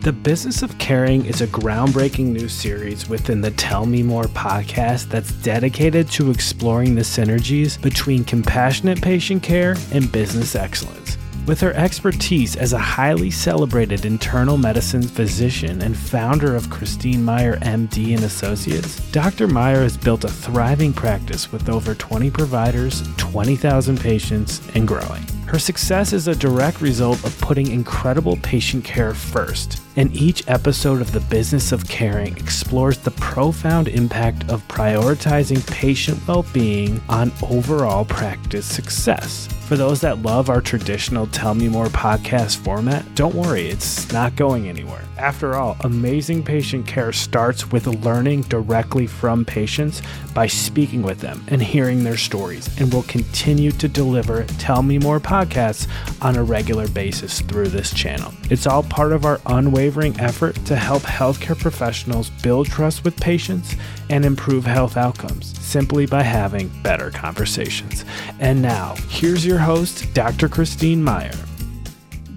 The Business of Caring is a groundbreaking new series within the Tell Me More podcast that's dedicated to exploring the synergies between compassionate patient care and business excellence. With her expertise as a highly celebrated internal medicine physician and founder of Christine Meyer MD and Associates, Dr. Meyer has built a thriving practice with over 20 providers, 20,000 patients, and growing. Her success is a direct result of putting incredible patient care first, and each episode of The Business of Caring explores the profound impact of prioritizing patient well being on overall practice success. For those that love our traditional Tell Me More podcast format, don't worry, it's not going anywhere. After all, amazing patient care starts with learning directly from patients by speaking with them and hearing their stories, and we'll continue to deliver Tell Me More podcasts on a regular basis through this channel. It's all part of our unwavering effort to help healthcare professionals build trust with patients and improve health outcomes simply by having better conversations. And now, here's your host, Dr. Christine Meyer.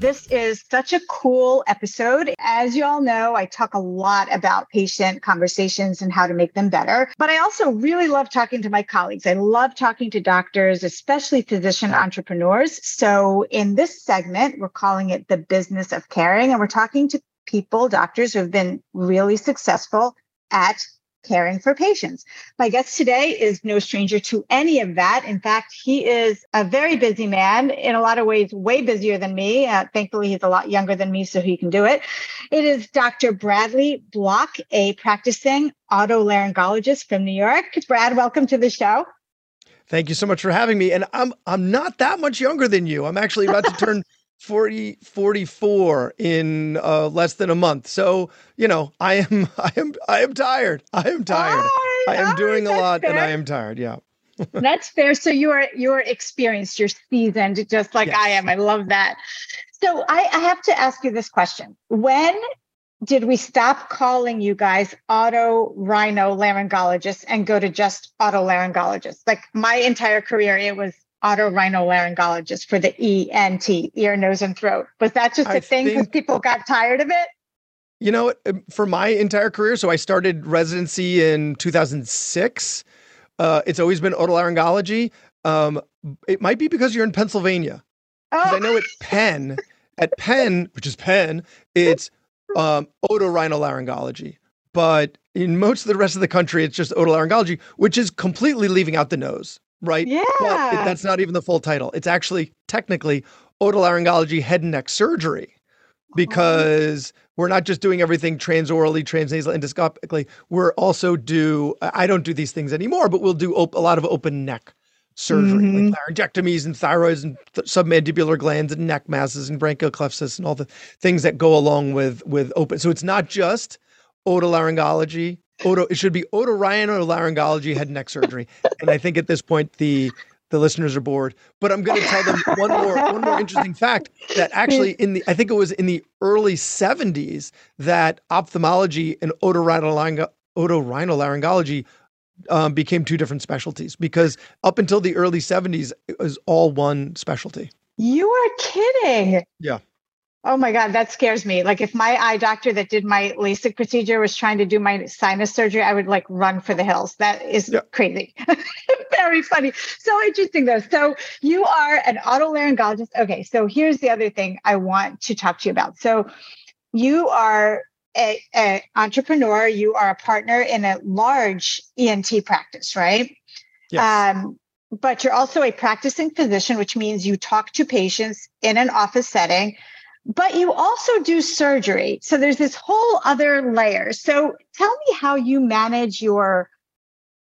This is such a cool episode. As you all know, I talk a lot about patient conversations and how to make them better. But I also really love talking to my colleagues. I love talking to doctors, especially physician entrepreneurs. So in this segment, we're calling it the business of caring. And we're talking to people, doctors who have been really successful at caring for patients. My guest today is no stranger to any of that. In fact, he is a very busy man, in a lot of ways, way busier than me. Uh, thankfully, he's a lot younger than me, so he can do it. It is Dr. Bradley Block, a practicing otolaryngologist from New York. Brad, welcome to the show. Thank you so much for having me. And I'm I'm not that much younger than you. I'm actually about to turn 40 44 in uh, less than a month. So you know i am i am i am tired. I am tired. I am doing a lot fair. and i am tired yeah. That's fair. So you're you're experienced you're seasoned just like yes. i am. I love that. So I, I have to ask you this question. When did we stop calling you guys otorhinolaryngologists and go to just auto otolaryngologists like my entire career it was otorhinolaryngologist for the ENT, ear, nose, and throat. Was that just a I thing because people got tired of it? You know, um, for my entire career, so I started residency in 2006. Uh, it's always been otolaryngology. Um, it might be because you're in Pennsylvania. Because oh. I know at Penn, at Penn, which is Penn, it's um, otorhinolaryngology. But in most of the rest of the country, it's just otolaryngology, which is completely leaving out the nose right? Yeah. But it, that's not even the full title. It's actually technically otolaryngology head and neck surgery because we're not just doing everything transorally, transnasal, endoscopically. We're also do, I don't do these things anymore, but we'll do op- a lot of open neck surgery, mm-hmm. like laryngectomies and thyroids and th- submandibular glands and neck masses and branchial and all the things that go along with with open. So it's not just otolaryngology Oto, it should be otorhinolaryngology head and neck surgery. and I think at this point the the listeners are bored. But I'm going to tell them one more one more interesting fact that actually in the I think it was in the early 70s that ophthalmology and otorhinolaryngology otorhinolaryngology um, became two different specialties because up until the early 70s it was all one specialty. You are kidding. Yeah. Oh my God, that scares me. Like if my eye doctor that did my LASIK procedure was trying to do my sinus surgery, I would like run for the hills. That is yeah. crazy. Very funny. So interesting though. So you are an otolaryngologist. Okay, so here's the other thing I want to talk to you about. So you are a, a entrepreneur, you are a partner in a large ENT practice, right? Yes. Um, but you're also a practicing physician, which means you talk to patients in an office setting but you also do surgery. So there's this whole other layer. So tell me how you manage your,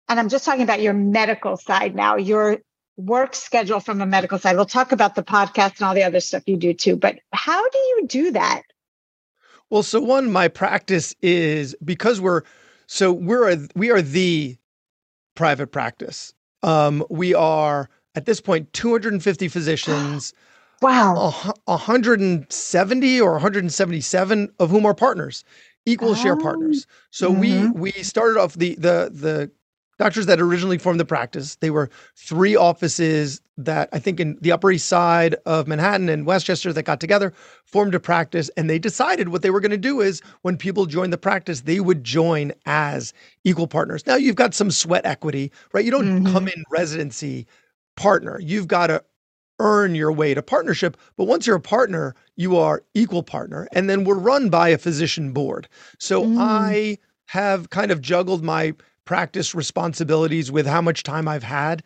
and I'm just talking about your medical side now, your work schedule from a medical side. We'll talk about the podcast and all the other stuff you do too. But how do you do that? Well, so one, my practice is because we're so we're a, we are the private practice. Um, we are at this point 250 physicians. Wow. 170 or 177 of whom are partners, equal oh. share partners. So mm-hmm. we we started off the the the doctors that originally formed the practice. They were three offices that I think in the Upper East Side of Manhattan and Westchester that got together, formed a practice, and they decided what they were going to do is when people joined the practice, they would join as equal partners. Now you've got some sweat equity, right? You don't mm-hmm. come in residency partner. You've got to earn your way to partnership. But once you're a partner, you are equal partner. And then we're run by a physician board. So mm. I have kind of juggled my practice responsibilities with how much time I've had.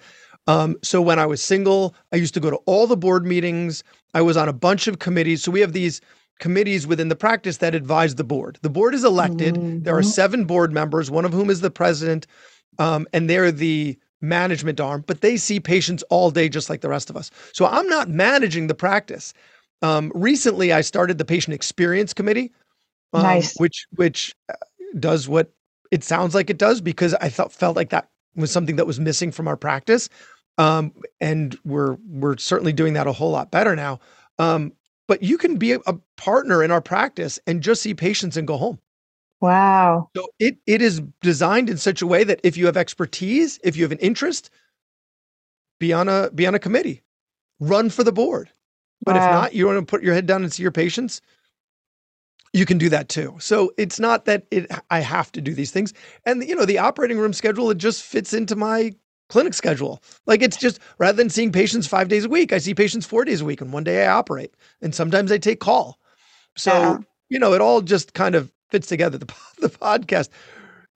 Um, so when I was single, I used to go to all the board meetings. I was on a bunch of committees. So we have these committees within the practice that advise the board. The board is elected. Mm-hmm. There are seven board members, one of whom is the president, um, and they're the management arm, but they see patients all day just like the rest of us. So I'm not managing the practice. Um, recently, I started the patient experience committee, um, nice. which which uh, does what it sounds like it does because I felt felt like that was something that was missing from our practice, um, and we're we're certainly doing that a whole lot better now. Um, but you can be a, a partner in our practice and just see patients and go home. Wow. So it it is designed in such a way that if you have expertise, if you have an interest, be on a be on a committee, run for the board. But wow. if not, you want to put your head down and see your patients, you can do that too. So it's not that it I have to do these things. And you know, the operating room schedule it just fits into my clinic schedule. Like it's just rather than seeing patients 5 days a week, I see patients 4 days a week and one day I operate and sometimes I take call. So, you know, it all just kind of fits together. The the podcast.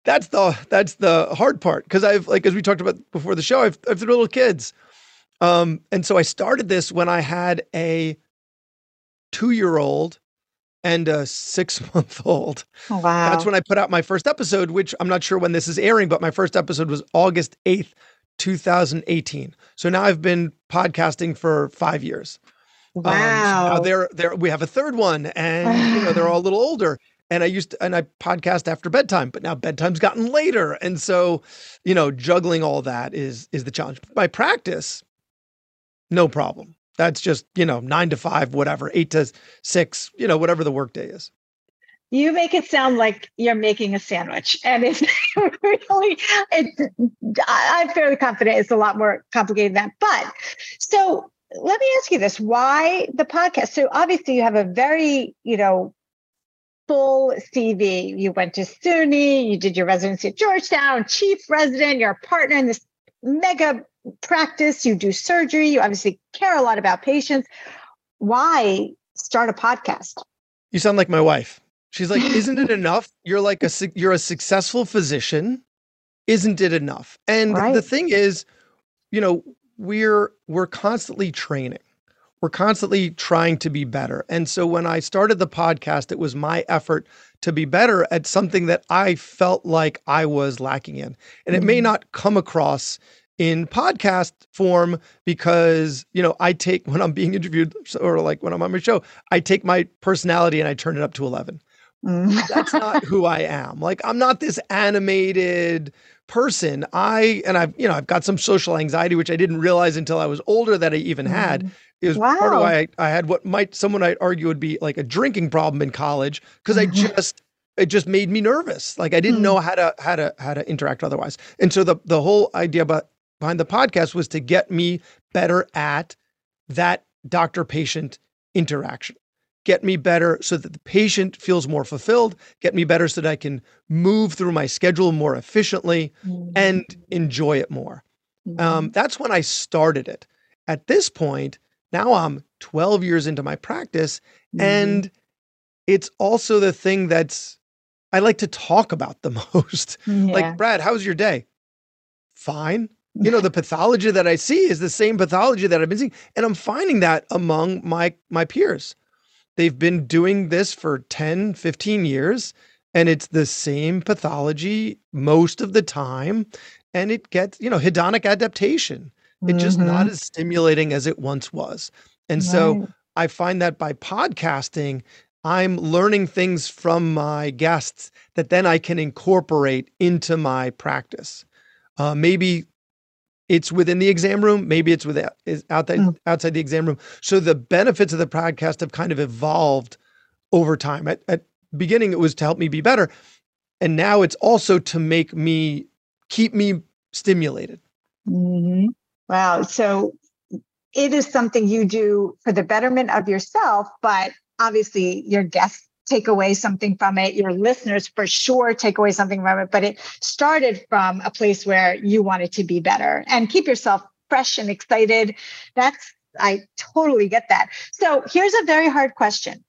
That's the that's the hard part because I've like as we talked about before the show. I've I've three little kids, um, and so I started this when I had a two year old and a six month old. Oh, wow. That's when I put out my first episode, which I'm not sure when this is airing, but my first episode was August 8th, 2018. So now I've been podcasting for five years. Wow. Um, so now they're, they're, we have a third one and you know, they're all a little older and I used to, and I podcast after bedtime, but now bedtime's gotten later. And so, you know, juggling all that is is the challenge. My practice, no problem. That's just, you know, nine to five, whatever, eight to six, you know, whatever the workday is. You make it sound like you're making a sandwich, and it's really, it's, I'm fairly confident it's a lot more complicated than that. But so let me ask you this why the podcast so obviously you have a very you know full CV. You went to SUNY, you did your residency at Georgetown, chief resident, you're a partner in this mega practice, you do surgery, you obviously care a lot about patients. Why start a podcast? You sound like my wife. She's like, "Isn't it enough? You're like a you're a successful physician. Isn't it enough?" And right. the thing is, you know, we're we're constantly training we're constantly trying to be better. And so when I started the podcast, it was my effort to be better at something that I felt like I was lacking in. And it may mm-hmm. not come across in podcast form because, you know, I take when I'm being interviewed or like when I'm on my show, I take my personality and I turn it up to 11. Mm. That's not who I am. Like I'm not this animated person. I and I've you know I've got some social anxiety which I didn't realize until I was older that I even had. It was wow. part of why I, I, had what might someone might argue would be like a drinking problem in college because mm-hmm. I just it just made me nervous. Like I didn't mm. know how to how to how to interact otherwise. And so the the whole idea about behind the podcast was to get me better at that doctor patient interaction. Get me better so that the patient feels more fulfilled, get me better so that I can move through my schedule more efficiently mm. and enjoy it more. Mm. Um, that's when I started it. At this point, now I'm 12 years into my practice mm-hmm. and it's also the thing that's I like to talk about the most. Yeah. Like, Brad, how's your day? Fine. You know, the pathology that I see is the same pathology that I've been seeing. And I'm finding that among my my peers. They've been doing this for 10, 15 years, and it's the same pathology most of the time. And it gets, you know, hedonic adaptation. It's just mm-hmm. not as stimulating as it once was. And right. so I find that by podcasting, I'm learning things from my guests that then I can incorporate into my practice. Uh, maybe it's within the exam room, maybe it's with outside mm. outside the exam room. So the benefits of the podcast have kind of evolved over time. At, at beginning, it was to help me be better, and now it's also to make me keep me stimulated. Mm-hmm. Wow. So it is something you do for the betterment of yourself, but obviously your guests take away something from it. Your listeners for sure take away something from it, but it started from a place where you wanted to be better and keep yourself fresh and excited. That's, I totally get that. So here's a very hard question.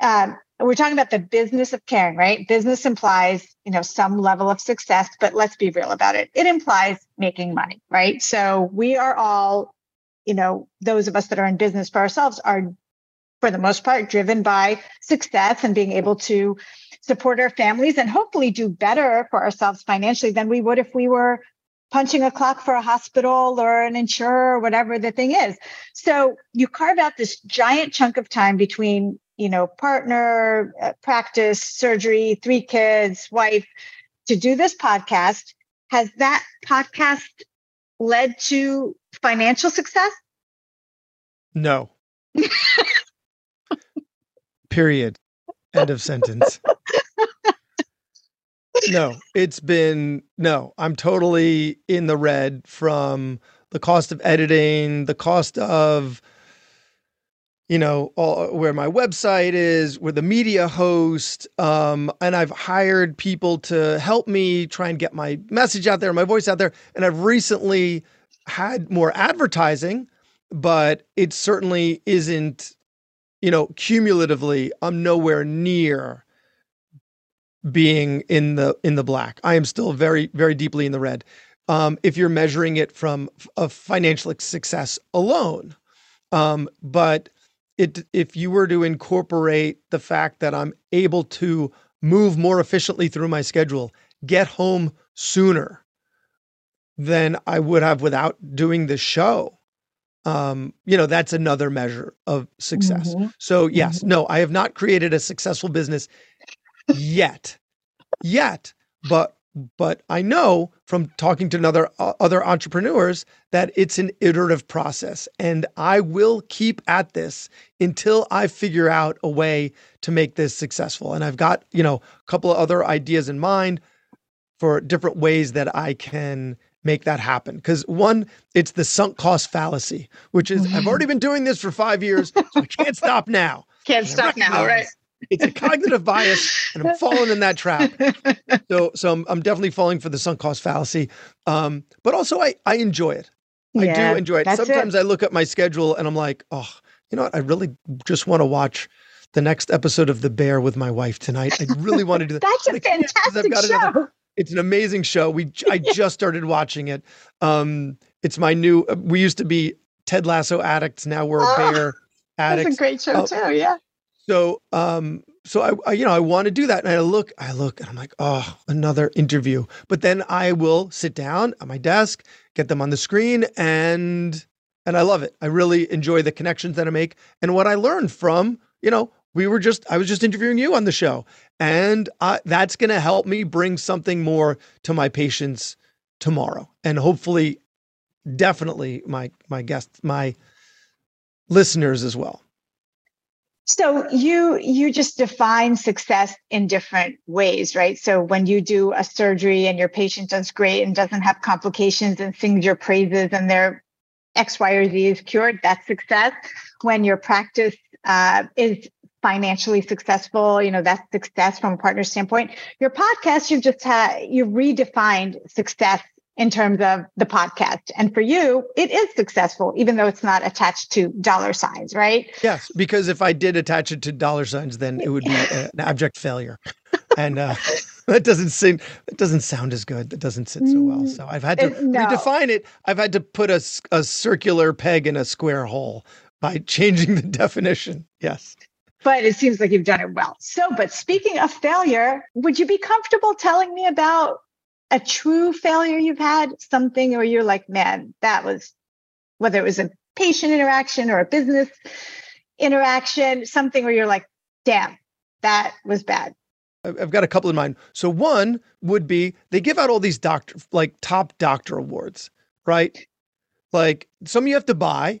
Um, we're talking about the business of caring, right? Business implies, you know, some level of success, but let's be real about it. It implies making money, right? So we are all, you know, those of us that are in business for ourselves are for the most part driven by success and being able to support our families and hopefully do better for ourselves financially than we would if we were punching a clock for a hospital or an insurer or whatever the thing is. So you carve out this giant chunk of time between, you know, partner, uh, practice, surgery, three kids, wife to do this podcast. Has that podcast led to financial success? No. Period. End of sentence. no, it's been no. I'm totally in the red from the cost of editing, the cost of you know all, where my website is, where the media host, um, and I've hired people to help me try and get my message out there, my voice out there, and I've recently had more advertising, but it certainly isn't you know, cumulatively, I'm nowhere near being in the in the black. I am still very very deeply in the red. Um, if you're measuring it from a financial success alone, um, but it if you were to incorporate the fact that I'm able to move more efficiently through my schedule, get home sooner than I would have without doing the show, um, you know, that's another measure of success. Mm-hmm. So, yes, mm-hmm. no, I have not created a successful business yet, yet, but but I know from talking to another uh, other entrepreneurs that it's an iterative process and I will keep at this until I figure out a way to make this successful and I've got, you know, a couple of other ideas in mind for different ways that I can make that happen. Because one, it's the sunk cost fallacy, which is I've already been doing this for five years, so I can't stop now. Can't stop now, right? It's a cognitive bias, and I'm falling in that trap. So, so I'm, I'm definitely falling for the sunk cost fallacy. Um, but also, I I enjoy it. Yeah, I do enjoy it. Sometimes it. I look at my schedule and I'm like, oh, you know what? I really just want to watch the next episode of The Bear with my wife tonight. I really want to do that. That's a fantastic show. Another, it's an amazing show. We I just started watching it. Um, it's my new. Uh, we used to be Ted Lasso addicts. Now we're oh, bear addicts. That's a great show uh, too. Yeah. So, um, so I, I, you know, I want to do that, and I look, I look, and I'm like, oh, another interview. But then I will sit down at my desk, get them on the screen, and and I love it. I really enjoy the connections that I make and what I learn from, you know, we were just I was just interviewing you on the show, and uh, that's going to help me bring something more to my patients tomorrow, and hopefully, definitely my my guests, my listeners as well. So you you just define success in different ways, right? So when you do a surgery and your patient does great and doesn't have complications and sings your praises and their X, Y, or Z is cured, that's success. When your practice uh, is financially successful you know that's success from a partner standpoint your podcast you've just had you've redefined success in terms of the podcast. And for you it is successful even though it's not attached to dollar signs right? Yes because if i did attach it to dollar signs then it would be an abject failure. And uh that doesn't seem that doesn't sound as good. That doesn't sit so well. So i've had to no. redefine it. I've had to put a, a circular peg in a square hole by changing the definition. Yes. But it seems like you've done it well. So, but speaking of failure, would you be comfortable telling me about a true failure you've had? Something where you're like, man, that was, whether it was a patient interaction or a business interaction, something where you're like, damn, that was bad. I've got a couple in mind. So one would be they give out all these doctor like top doctor awards, right? Like some you have to buy,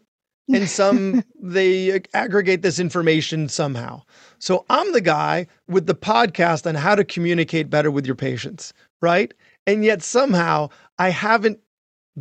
and some they aggregate this information somehow. So I'm the guy with the podcast on how to communicate better with your patients, right? And yet somehow I haven't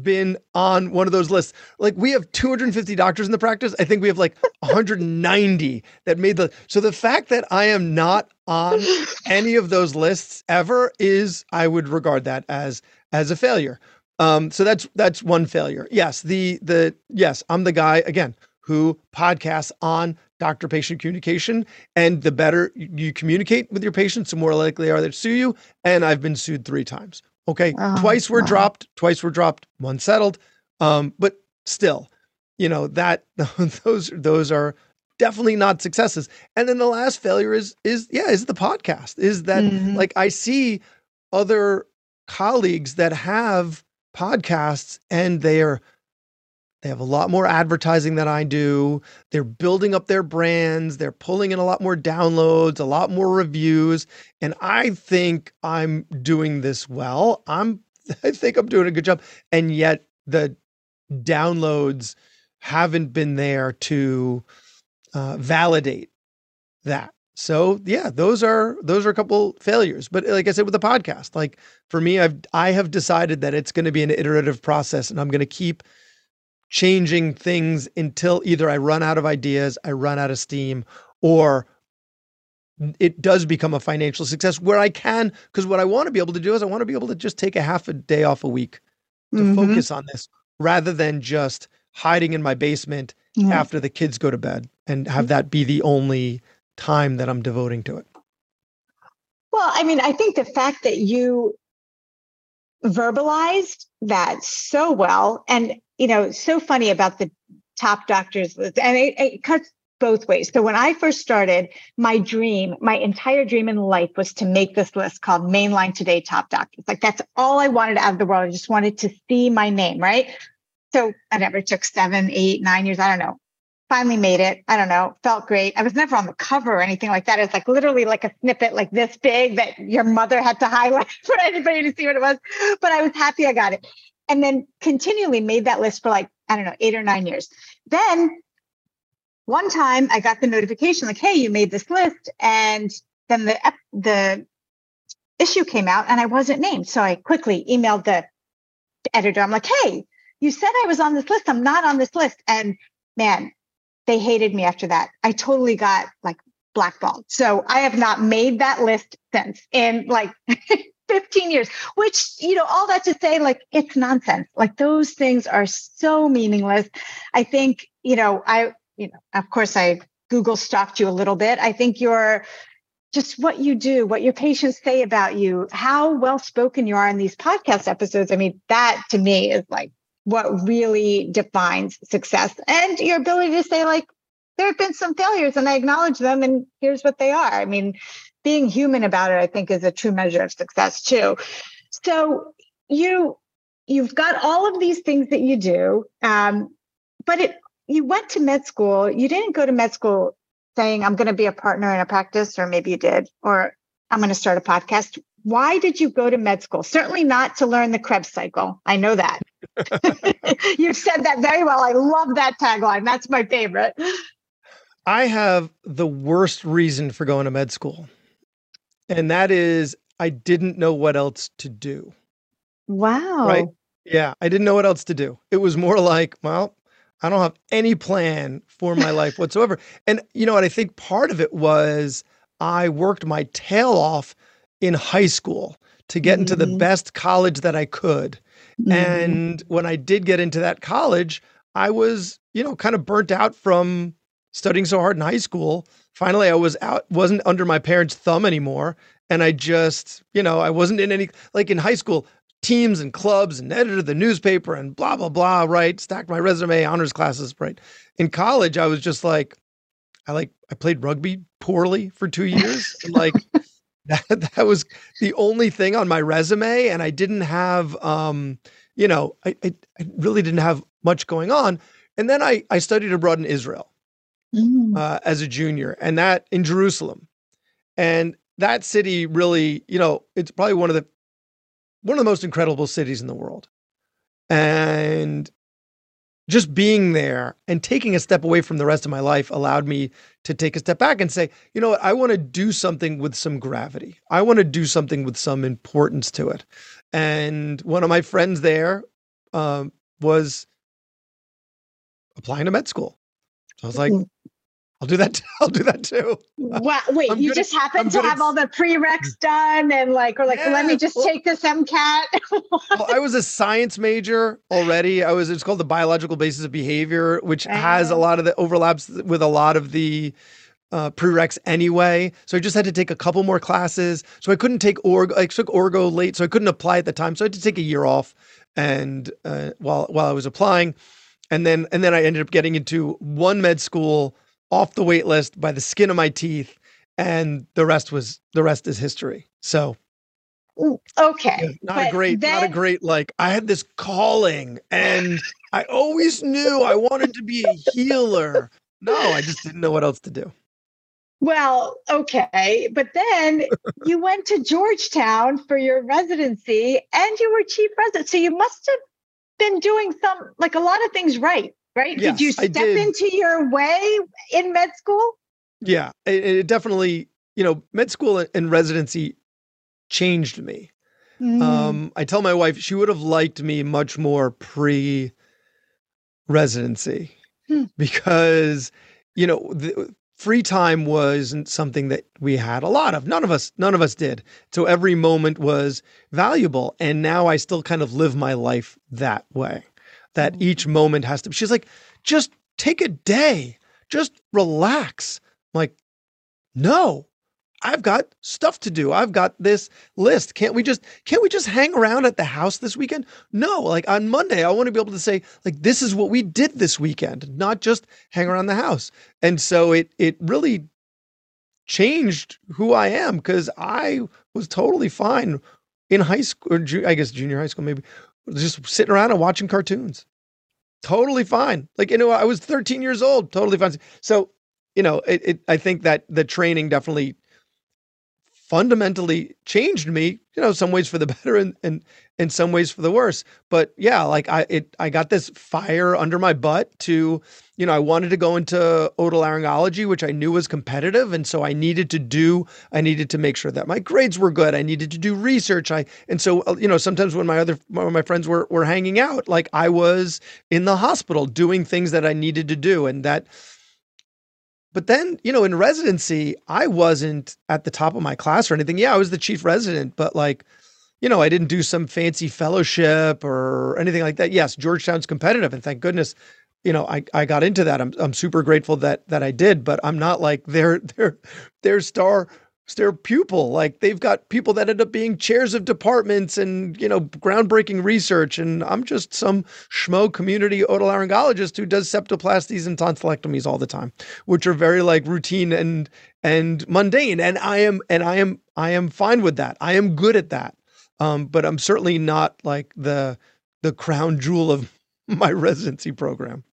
been on one of those lists. Like we have 250 doctors in the practice. I think we have like 190 that made the so the fact that I am not on any of those lists ever is I would regard that as as a failure. Um, so that's that's one failure. Yes, the the yes, I'm the guy again who podcasts on doctor patient communication. And the better you communicate with your patients, the more likely they are to sue you. And I've been sued three times. Okay. Oh, twice were wow. dropped, twice were dropped, one settled. Um, but still, you know, that those those are definitely not successes. And then the last failure is is yeah, is the podcast. Is that mm-hmm. like I see other colleagues that have podcasts and they are they have a lot more advertising than I do. They're building up their brands. They're pulling in a lot more downloads, a lot more reviews. And I think I'm doing this well. I'm I think I'm doing a good job. And yet the downloads haven't been there to uh, validate that. So yeah, those are those are a couple failures. But like I said with the podcast, like for me, I've I have decided that it's going to be an iterative process, and I'm going to keep changing things until either I run out of ideas, I run out of steam, or it does become a financial success where I can, because what I want to be able to do is I want to be able to just take a half a day off a week to mm-hmm. focus on this rather than just hiding in my basement mm-hmm. after the kids go to bed and have that be the only time that I'm devoting to it. Well, I mean, I think the fact that you verbalized that so well and you know, so funny about the top doctors list, and it, it cuts both ways. So when I first started, my dream, my entire dream in life was to make this list called Main Line Today Top Doctors. Like that's all I wanted out of the world. I just wanted to see my name, right? So I never took seven, eight, nine years. I don't know. Finally made it. I don't know. Felt great. I was never on the cover or anything like that. It's like literally like a snippet like this big that your mother had to highlight for anybody to see what it was. But I was happy I got it and then continually made that list for like, I don't know, eight or nine years. Then one time I got the notification like, hey, you made this list. And then the, the issue came out and I wasn't named. So I quickly emailed the editor. I'm like, hey, you said I was on this list. I'm not on this list. And man, they hated me after that. I totally got like blackballed. So I have not made that list since. And like 15 years, which, you know, all that to say, like, it's nonsense. Like, those things are so meaningless. I think, you know, I, you know, of course, I Google stalked you a little bit. I think you're just what you do, what your patients say about you, how well spoken you are in these podcast episodes. I mean, that to me is like what really defines success and your ability to say, like, there have been some failures and I acknowledge them, and here's what they are. I mean, being human about it, I think, is a true measure of success too. So you you've got all of these things that you do, um, but it you went to med school. You didn't go to med school saying I'm going to be a partner in a practice, or maybe you did, or I'm going to start a podcast. Why did you go to med school? Certainly not to learn the Krebs cycle. I know that. You've said that very well. I love that tagline. That's my favorite. I have the worst reason for going to med school. And that is, I didn't know what else to do. Wow. Right. Yeah. I didn't know what else to do. It was more like, well, I don't have any plan for my life whatsoever. And you know what? I think part of it was I worked my tail off in high school to get mm-hmm. into the mm-hmm. best college that I could. Mm-hmm. And when I did get into that college, I was, you know, kind of burnt out from studying so hard in high school finally I was out, wasn't under my parents' thumb anymore. And I just, you know, I wasn't in any, like in high school, teams and clubs and edited the newspaper and blah, blah, blah, right? Stacked my resume, honors classes, right? In college, I was just like, I like, I played rugby poorly for two years. like, that, that was the only thing on my resume. And I didn't have, um, you know, I, I, I really didn't have much going on. And then I, I studied abroad in Israel mm. uh, as a junior, and that in Jerusalem, and that city really, you know, it's probably one of the one of the most incredible cities in the world, and just being there and taking a step away from the rest of my life allowed me to take a step back and say, you know what, I want to do something with some gravity. I want to do something with some importance to it. And one of my friends there um, was applying to med school. So I was like, Mm. I'll do that. I'll do that too. Wow, wait, I'm you good at- just happen I'm to good at have all the prereqs done and like, or like, let me just well- take this MCAT. well, I was a science major already. I was it's called the biological basis of behavior, which has a lot of the overlaps with a lot of the uh, prereqs anyway. So I just had to take a couple more classes. So I couldn't take org. I took orgo late, so I couldn't apply at the time. So I had to take a year off, and uh, while while I was applying, and then and then I ended up getting into one med school off the wait list by the skin of my teeth, and the rest was the rest is history. So okay. yeah, not a great, not a great like I had this calling and I always knew I wanted to be a healer. No, I just didn't know what else to do. Well, okay. But then you went to Georgetown for your residency and you were chief resident. So you must have been doing some, like a lot of things right, right? Yes, did you step did. into your way in med school? Yeah, it, it definitely, you know, med school and residency changed me. Mm. Um, I tell my wife she would have liked me much more pre residency Hmm. because, you know, the, free time wasn't something that we had a lot of. None of us, none of us did. So every moment was valuable. And now I still kind of live my life that way. That Mhm. each moment has to. She's like, just take a day, just relax. I'm like, no, I've got stuff to do. I've got this list. Can't we just can't we just hang around at the house this weekend? No, like on Monday, I want to be able to say like this is what we did this weekend, not just hang around the house. And so it it really changed who I am because I was totally fine in high school or ju- I guess junior high school maybe just sitting around and watching cartoons. Totally fine. Like you know, I was 13 years old, totally fine. So, you know, it, it I think that the training definitely fundamentally changed me you know some ways for the better and and in some ways for the worse. But yeah like i it i got this fire under my butt to you know i wanted to go into otolaryngology which i knew was competitive. And so i needed to do i needed to make sure that my grades were good. I needed to do research. I and so uh, you know sometimes when my other when my friends were were hanging out like i was in the hospital doing things that i needed to do. And that but then, you know, in residency, I wasn't at the top of my class or anything. Yeah, I was the chief resident, but like, you know, I didn't do some fancy fellowship or anything like that. Yes, Georgetown's competitive, and thank goodness, you know, I, I got into that. I'm I'm super grateful that that I did, but I'm not like their their their star their pupil. Like they've got people that end up being chairs of departments and you know groundbreaking research, and I'm just some schmo community otolaryngologist who does septoplasties and tonsillectomies all the time, which are very like routine and and mundane. And I am and I am I am fine with that. I am good at that. Um, but I'm certainly not like the the crown jewel of my residency program.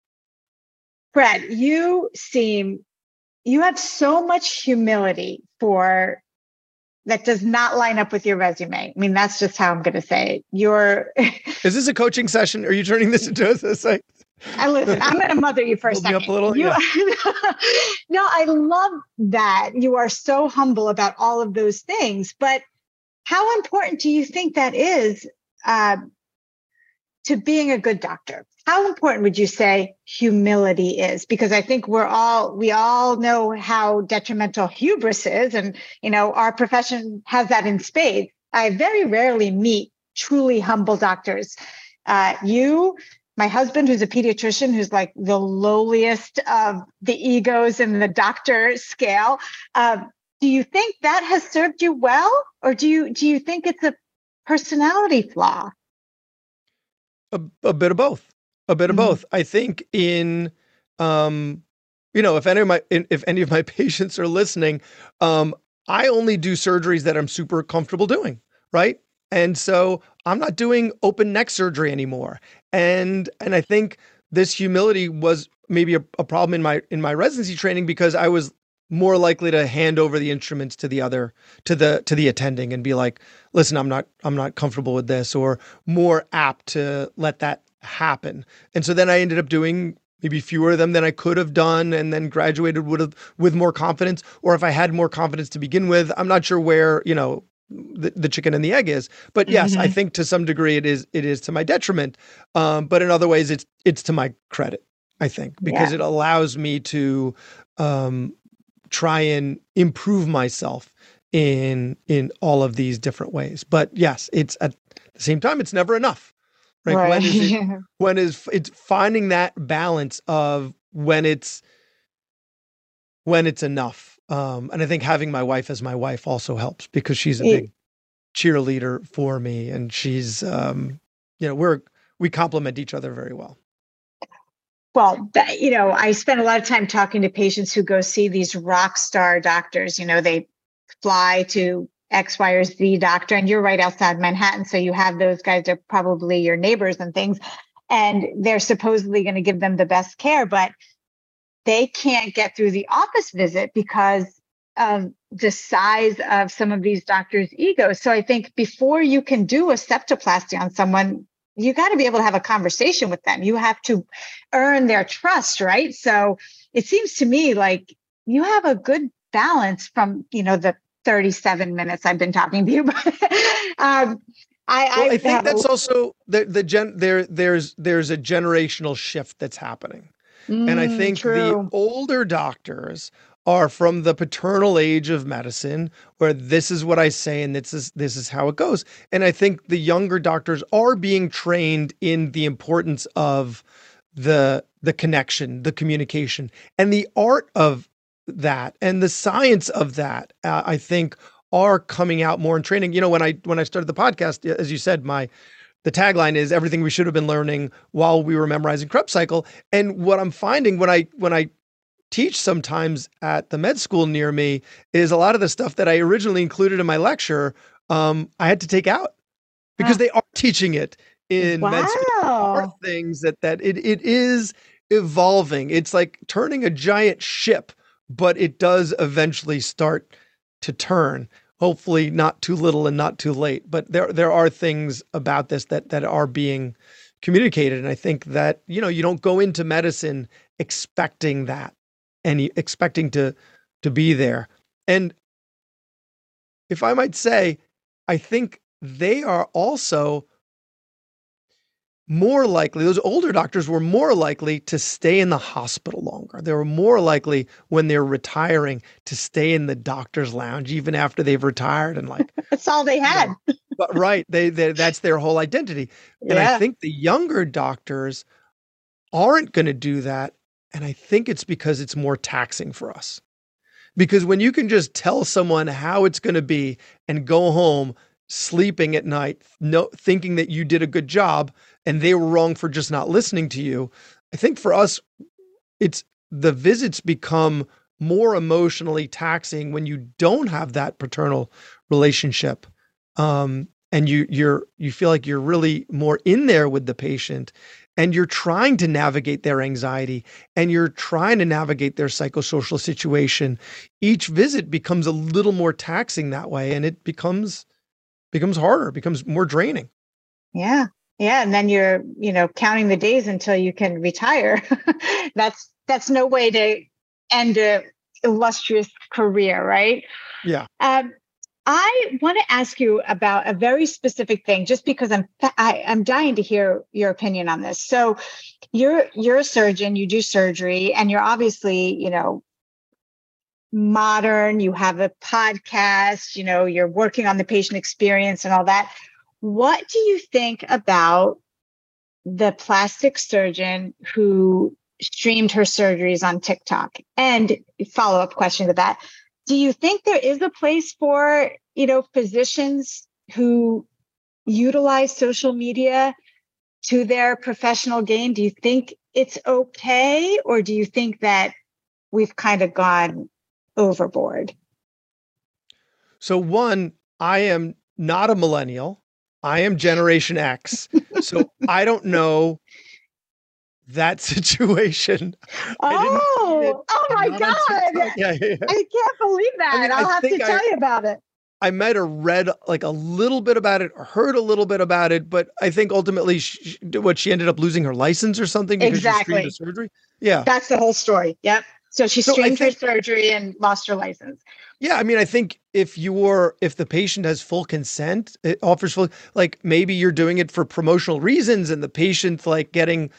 Brad, you seem you have so much humility for that does not line up with your resume. I mean, that's just how I'm going to say it. You're, Is this a coaching session? Are you turning this into a, site? I listen, I'm going to mother you for a me second. up a little? You- Yeah. no, I love that you are so humble about all of those things. But how important do you think that is uh, to being a good doctor? How important would you say humility is? Because I think we're all we all know how detrimental hubris is, and you know our profession has that in spades. I very rarely meet truly humble doctors. Uh, you, my husband, who's a pediatrician, who's like the lowliest of the egos in the doctor scale. Um, do you think that has served you well, or do you do you think it's a personality flaw? A, a bit of both a bit of Mhm. both. I think in um you know if any of my if any of my patients are listening um i only do surgeries that i'm super comfortable doing right? And so i'm not doing open neck surgery anymore. And and i think this humility was maybe a, a problem in my in my residency training because i was more likely to hand over the instruments to the other to the to the attending and be like listen i'm not i'm not comfortable with this or more apt to let that happen. And so then I ended up doing maybe fewer of them than I could have done and then graduated would have with more confidence or if I had more confidence to begin with. I'm not sure where, you know, the, the chicken and the egg is. But yes, mm-hmm. I think to some degree it is it is to my detriment. Um, but in other ways it's it's to my credit, I think, because yeah. it allows me to um, try and improve myself in in all of these different ways. But yes, it's at the same time it's never enough. Right? right. When is it, when is it's finding that balance of when it's when it's enough. Um, and I think having my wife as my wife also helps because she's a big cheerleader for me and she's um, you know, we're we complement each other very well. Well, you know, I spend a lot of time talking to patients who go see these rock star doctors. You know, they fly to X, Y, or Z doctor, and you're right outside Manhattan. So you have those guys that are probably your neighbors and things, and they're supposedly going to give them the best care, but they can't get through the office visit because of the size of some of these doctors' egos. So I think before you can do a septoplasty on someone, you got to be able to have a conversation with them. You have to earn their trust, right? So it seems to me like you have a good balance from, you know, the 37 minutes I've been talking to you. um, I, well, I, I think that's also the the gen there there's there's a generational shift that's happening. Mm, and I mm, think true. the older doctors are from the paternal age of medicine where this is what I say and this is this is how it goes. And I think the younger doctors are being trained in the importance of the the connection, the communication, and the art of that and the science of that. Uh, I think are coming out more in training. You know, when I when I started the podcast, as you said, my the tagline is everything we should have been learning while we were memorizing Krebs cycle. And what I'm finding when I when I teach sometimes at the med school near me is a lot of the stuff that I originally included in my lecture, um, I had to take out because they are teaching it in wow. med school. Are things that that it it is evolving. It's like turning a giant ship, but it does eventually start to turn. Hopefully, not too little and not too late. But there there are things about this that that are being communicated, and I think that you know you don't go into medicine expecting that and expecting to to be there. And if I might say, I think they are also more likely, those older doctors were more likely to stay in the hospital longer. They were more likely when they're retiring to stay in the doctor's lounge even after they've retired and like that's all they had. You know, but right, they, they that's their whole identity. And yeah. I think the younger doctors aren't going to do that and I think it's because it's more taxing for us. Because when you can just tell someone how it's going to be and go home sleeping at night, no, thinking that you did a good job and they were wrong for just not listening to you, I think for us, it's the visits become more emotionally taxing when you don't have that paternal relationship. Um, and you you're you feel like you're really more in there with the patient and you're trying to navigate their anxiety and you're trying to navigate their psychosocial situation each visit becomes a little more taxing that way and it becomes becomes harder becomes more draining. Yeah. Yeah and then you're you know counting the days until you can retire. That's that's no way to end a illustrious career right? Yeah. Um I want to ask you about a very specific thing, just because I'm I, am i am dying to hear your opinion on this. So, you're you're a surgeon, you do surgery, and you're obviously you know modern. You have a podcast, you know, you're working on the patient experience and all that. What do you think about the plastic surgeon who streamed her surgeries on TikTok? And follow up question to that do you think there is a place for you know physicians who utilize social media to their professional gain? Do you think it's okay or do you think that we've kind of gone overboard? So one i am not a millennial. I am generation x. So i don't know that situation. Oh, oh my God. Yeah, yeah, I can't believe that. I mean, I'll I have to tell I, you about it. I might have read like a little bit about it heard a little bit about it, but I think ultimately, she, what she ended up losing her license or something because exactly. she surgery. Yeah, that's the whole story. Yep. So she streamed think, her surgery and lost her license. Yeah, I mean, I think if you're if the patient has full consent, it offers full like maybe you're doing it for promotional reasons, and the patient like getting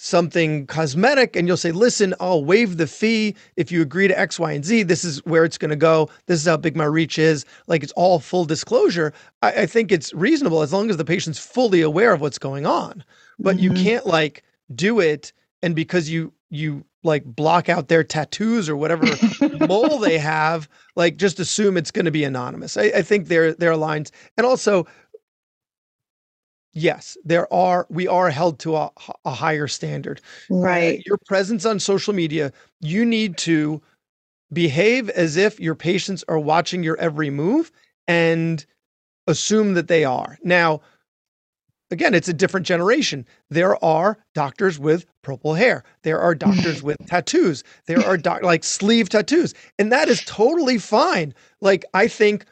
something cosmetic and you'll say, listen, I'll waive the fee if you agree to X, Y, and Z. This is where it's going to go. This is how big my reach is. Like it's all full disclosure. I, I think it's reasonable as long as the patient's fully aware of what's going on. But mm-hmm. you can't like do it and because you you like block out their tattoos or whatever mole they have, like just assume it's going to be anonymous. I, I think there there are lines. And also yes, there are we are held to a, a higher standard. Right. Uh, your presence on social media, you need to behave as if your patients are watching your every move and assume that they are. Now, again, it's a different generation. There are doctors with purple hair. There are doctors with tattoos. There are doc- like sleeve tattoos. And that is totally fine. Like I think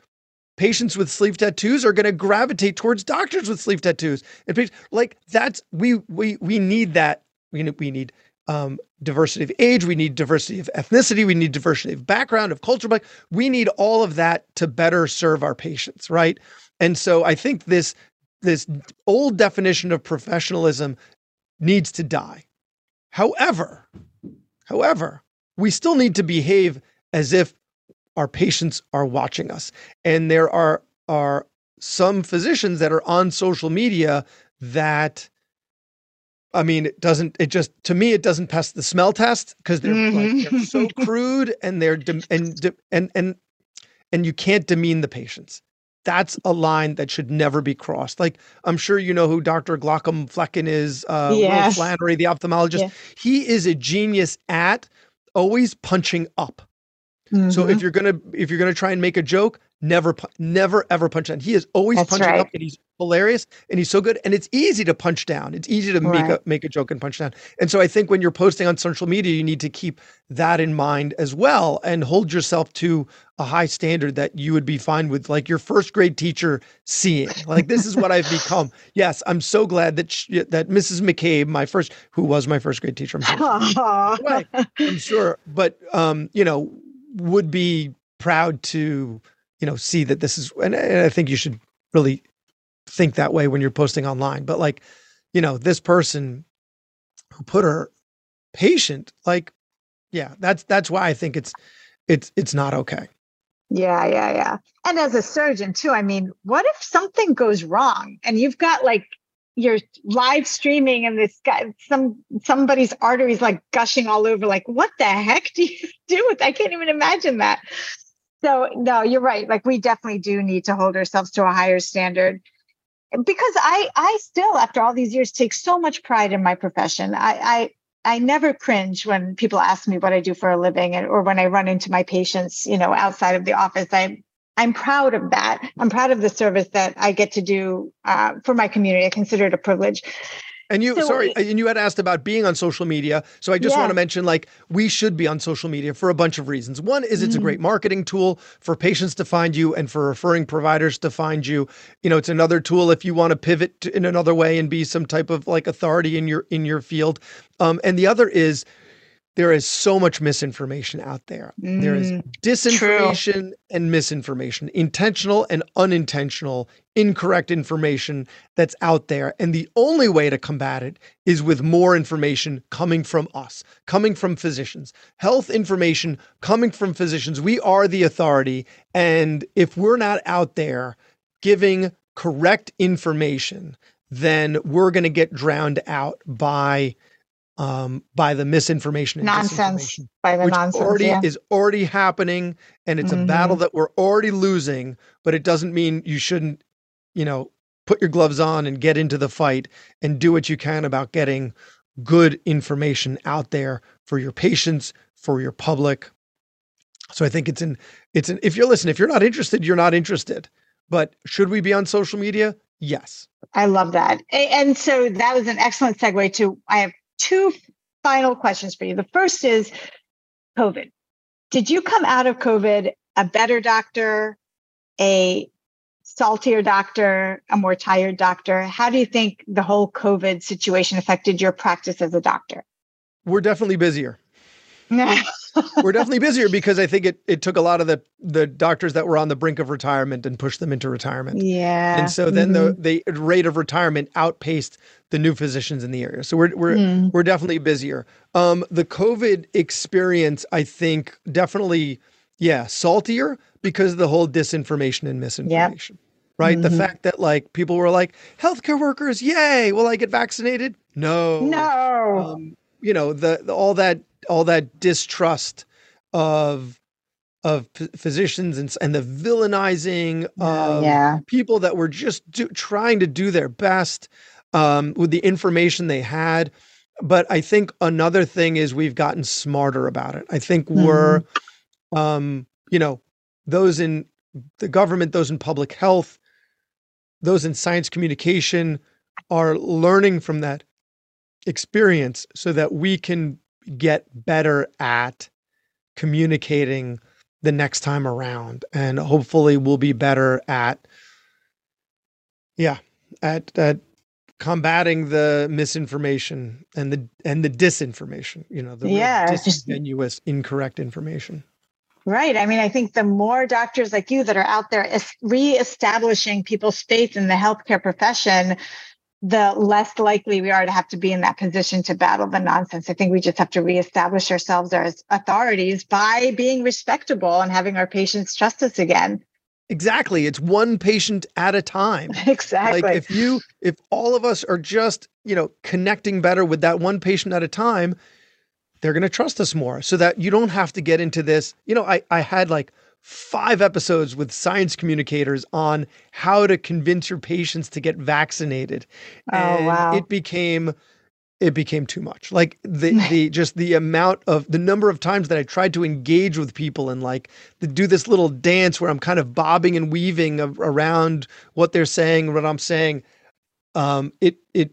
patients with sleeve tattoos are going to gravitate towards doctors with sleeve tattoos. And like that's we we we need that. We need, we need um, diversity of age. We need diversity of ethnicity. We need diversity of background, of culture. Like we need all of that to better serve our patients, right? And so I think this this old definition of professionalism needs to die. However, however, we still need to behave as if our patients are watching us. And there are are some physicians that are on social media that I mean, it doesn't. It just to me, it doesn't pass the smell test because they're, mm-hmm. like, they're so crude and they're de- and de- and and and you can't demean the patients. That's a line that should never be crossed. Like I'm sure you know who Dr. Glaucomflecken is, uh, yes. Will Flanary, the ophthalmologist. Yeah. He is a genius at always punching up. Mm-hmm. So if mm-hmm. you're gonna if you're gonna try and make a joke, never never ever punch down. He is always That's punching right. up, and he's hilarious, and he's so good. And it's easy to punch down. It's easy to right. make a make a joke and punch down. And so I think when you're posting on social media, you need to keep that in mind as well, and hold yourself to a high standard that you would be fine with, like your first grade teacher seeing. Like this is what I've become. Yes, I'm so glad that she, that Mrs. McCabe, my first, who was my first grade teacher, I'm sure, I'm sure, but um, you know would be proud to, you know, see that this is, and, I think you should really think that way when you're posting online. But like, you know, this person who put her patient, like, yeah, that's that's why I think it's it's it's not okay. Yeah, yeah, yeah. And as a surgeon too, I mean, what if something goes wrong and you've got like you're live streaming and this guy some somebody's arteries like gushing all over like what the heck do you do with i can't even imagine that. So no you're right like we definitely do need to hold ourselves to a higher standard. Because i i still after all these years take so much pride in my profession. I i I never cringe when people ask me what I do for a living and, or when I run into my patients, you know, outside of the office. I I'm proud of that. I'm proud of the service that I get to do uh, for my community. I consider it a privilege. And you, so, sorry, and you had asked about being on social media. So I just yeah. want to mention like we should be on social media for a bunch of reasons. One is it's mm-hmm. a great marketing tool for patients to find you and for referring providers to find you. You know, it's another tool if you want to pivot to, in another way and be some type of like authority in your in your field. Um, and the other is there is so much misinformation out there. Mm, there is mm, disinformation true. and misinformation, intentional and unintentional, incorrect information that's out there. And the only way to combat it is with more information coming from us, coming from physicians, health information coming from physicians. We are the authority. And if we're not out there giving correct information, then we're going to get drowned out by um, by the misinformation and nonsense by the which nonsense already yeah. is already happening and it's mm-hmm. a battle mm-hmm. that we're already losing but it doesn't mean you shouldn't you know put your gloves on and get into the fight and do what you can about getting good information out there for your patients for your public so i think it's in it's in if you're listening if you're not interested you're not interested but should we be on social media yes i love that and so that was an excellent segue to i have two final questions for you. The first is COVID. Did you come out of COVID a better doctor, a saltier doctor, a more tired doctor? How do you think the whole COVID situation affected your practice as a doctor? We're definitely busier. We're definitely busier because I think it it took a lot of the the doctors that were on the brink of retirement and pushed them into retirement. Yeah. And so then mm-hmm. the the rate of retirement outpaced the new physicians in the area. So we're we're mm. we're definitely busier. Um the COVID experience I think definitely yeah, saltier because of the whole disinformation and misinformation. Yep. Right? Mm-hmm. The fact that like people were like, healthcare workers, yay, will I get vaccinated? No. No. Um, you know, the, the all that all that distrust of of physicians and, and the villainizing of yeah. people that were just do, trying to do their best um, with the information they had. But I think another thing is we've gotten smarter about it. I think mm-hmm. we're, um, you know, those in the government, those in public health, those in science communication are learning from that experience so that we can get better at communicating the next time around. And hopefully we'll be better at yeah at at combating the misinformation and the and the disinformation you know the yeah. disingenuous incorrect information. Right. I mean i think the more doctors like you that are out there reestablishing people's faith in the healthcare profession the less likely we are to have to be in that position to battle the nonsense. I think we just have to reestablish ourselves as authorities by being respectable and having our patients trust us again. Exactly. It's one patient at a time. Exactly. Like if you if all of us are just, you know, connecting better with that one patient at a time, they're going to trust us more so that you don't have to get into this. You know, I I had like five episodes with science communicators on how to convince your patients to get vaccinated. Oh and wow. It became it became too much. Like the the just the amount of the number of times that I tried to engage with people and like to do this little dance where I'm kind of bobbing and weaving of, around what they're saying, what I'm saying. Um, it it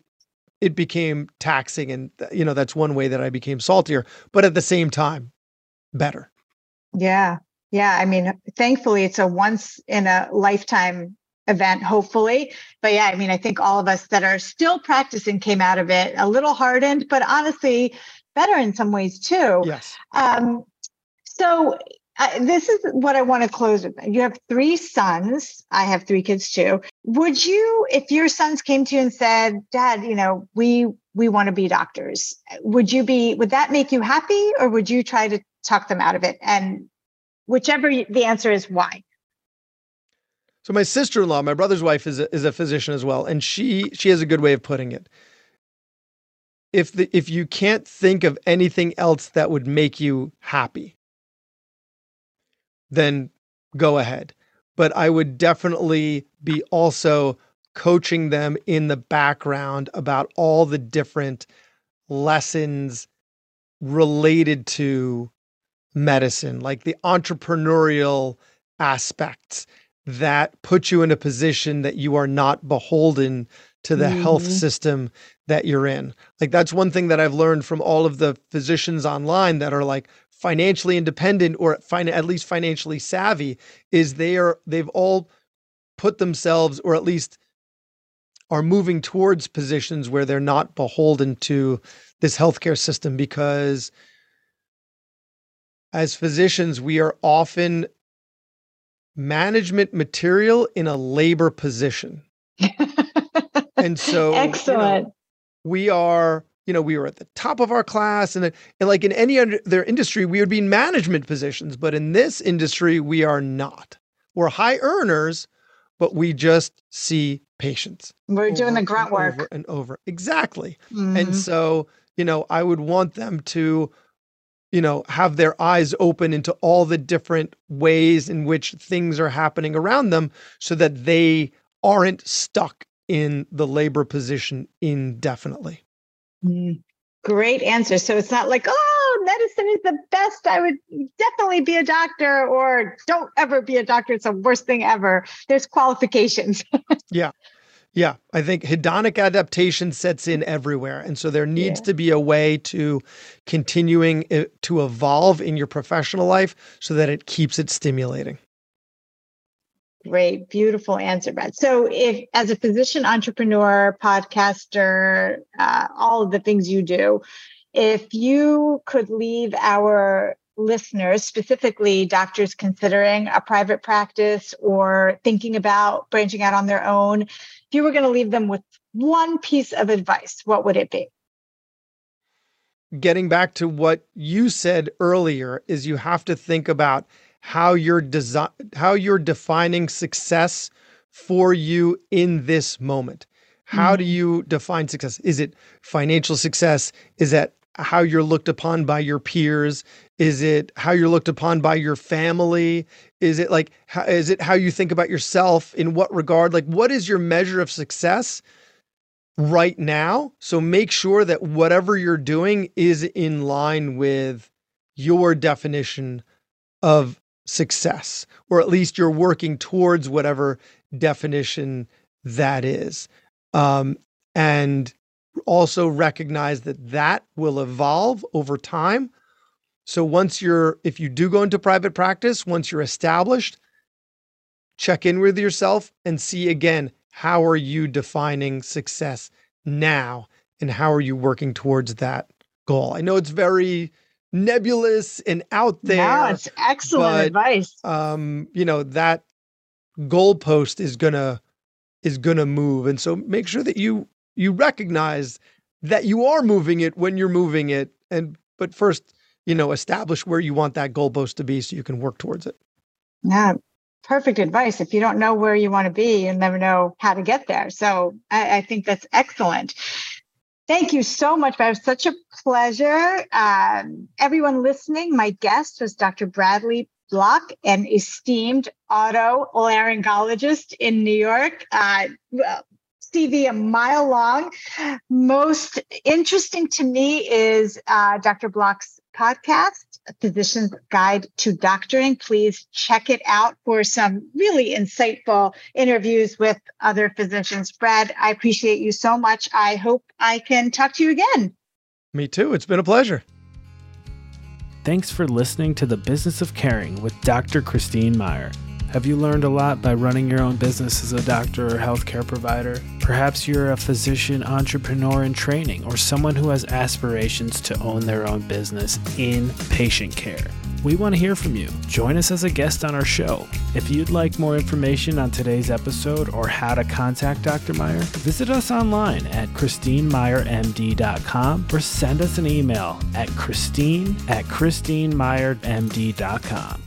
it became taxing, and you know that's one way that I became saltier. But at the same time, better. Yeah, yeah, I mean, thankfully, it's a once in a lifetime event, hopefully. But yeah, I mean, I think all of us that are still practicing came out of it a little hardened, but honestly, better in some ways too. Yes. Um, so uh, this is what I want to close with. You have three sons. I have three kids too. Would you, if your sons came to you and said, "Dad, you know, we we want to be doctors," would you be? Would that make you happy, or would you try to talk them out of it and whichever the answer is why. So my sister-in-law my brother's wife is a, is a physician as well and she she has a good way of putting it. If the if you can't think of anything else that would make you happy then go ahead. But i would definitely be also coaching them in the background about all the different lessons related to medicine, like the entrepreneurial aspects that put you in a position that you are not beholden to the mm-hmm. health system that you're in. Like that's one thing that I've learned from all of the physicians online that are like financially independent or fin- at least financially savvy is they are they've all put themselves or at least are moving towards positions where they're not beholden to this healthcare system because as physicians, we are often management material in a labor position. and so, excellent. You know, we are, you know, we were at the top of our class, and, and like in any other industry, we would be in management positions. But in this industry, we are not. We're high earners, but we just see patients. We're doing the grunt work over and over. Exactly. Mm-hmm. And so, you know, I would want them to you know, have their eyes open into all the different ways in which things are happening around them so that they aren't stuck in the labor position indefinitely. Mm, great answer. So it's not like, oh, medicine is the best. I would definitely be a doctor, or don't ever be a doctor. It's the worst thing ever. There's qualifications. yeah. Yeah, I think hedonic adaptation sets in everywhere. And so there needs yeah. to be a way to continuing to evolve in your professional life so that it keeps it stimulating. Great, beautiful answer, Brad. So, if as a physician, entrepreneur, podcaster, uh, all of the things you do, if you could leave our listeners, specifically doctors considering a private practice or thinking about branching out on their own, if you were going to leave them with one piece of advice, what would it be? Getting back to what you said earlier is you have to think about how you're design how you're defining success for you in this moment. How mm-hmm. do you define success? Is it financial success? Is that how you're looked upon by your peers? Is it how you're looked upon by your family? Is it like how, is it how you think about yourself in what regard? Like what is your measure of success right now? So make sure that whatever you're doing is in line with your definition of success or at least you're working towards whatever definition that is. Um, and also recognize that that will evolve over time. So once you're, if you do go into private practice, once you're established, check in with yourself and see again, how are you defining success now? And how are you working towards that goal? I know it's very nebulous and out there. Yeah, it's excellent but, advice. Um, you know, that goalpost is gonna is gonna move. And so make sure that you you recognize that you are moving it when you're moving it. And but first, you know, establish where you want that goalpost to be so you can work towards it. Yeah. Perfect advice. If you don't know where you want to be, you never know how to get there. So I, I think that's excellent. Thank you so much. It was such a pleasure. Um, everyone listening, my guest was Dr. Bradley Block, an esteemed otolaryngologist in New York. Uh, CV a mile long. Most interesting to me is uh, Dr. Block's podcast, Physician's Guide to Doctoring. Please check it out for some really insightful interviews with other physicians. Brad, I appreciate you so much. I hope I can talk to you again. Me too. It's been a pleasure. Thanks for listening to The Business of Caring with Dr. Christine Meyer. Have you learned a lot by running your own business as a doctor or healthcare provider? Perhaps you're a physician entrepreneur in training or someone who has aspirations to own their own business in patient care. We want to hear from you. Join us as a guest on our show. If you'd like more information on today's episode or how to contact Dr. Meyer, visit us online at christinemeyermd.com or send us an email at christine at christinemeyermd.com.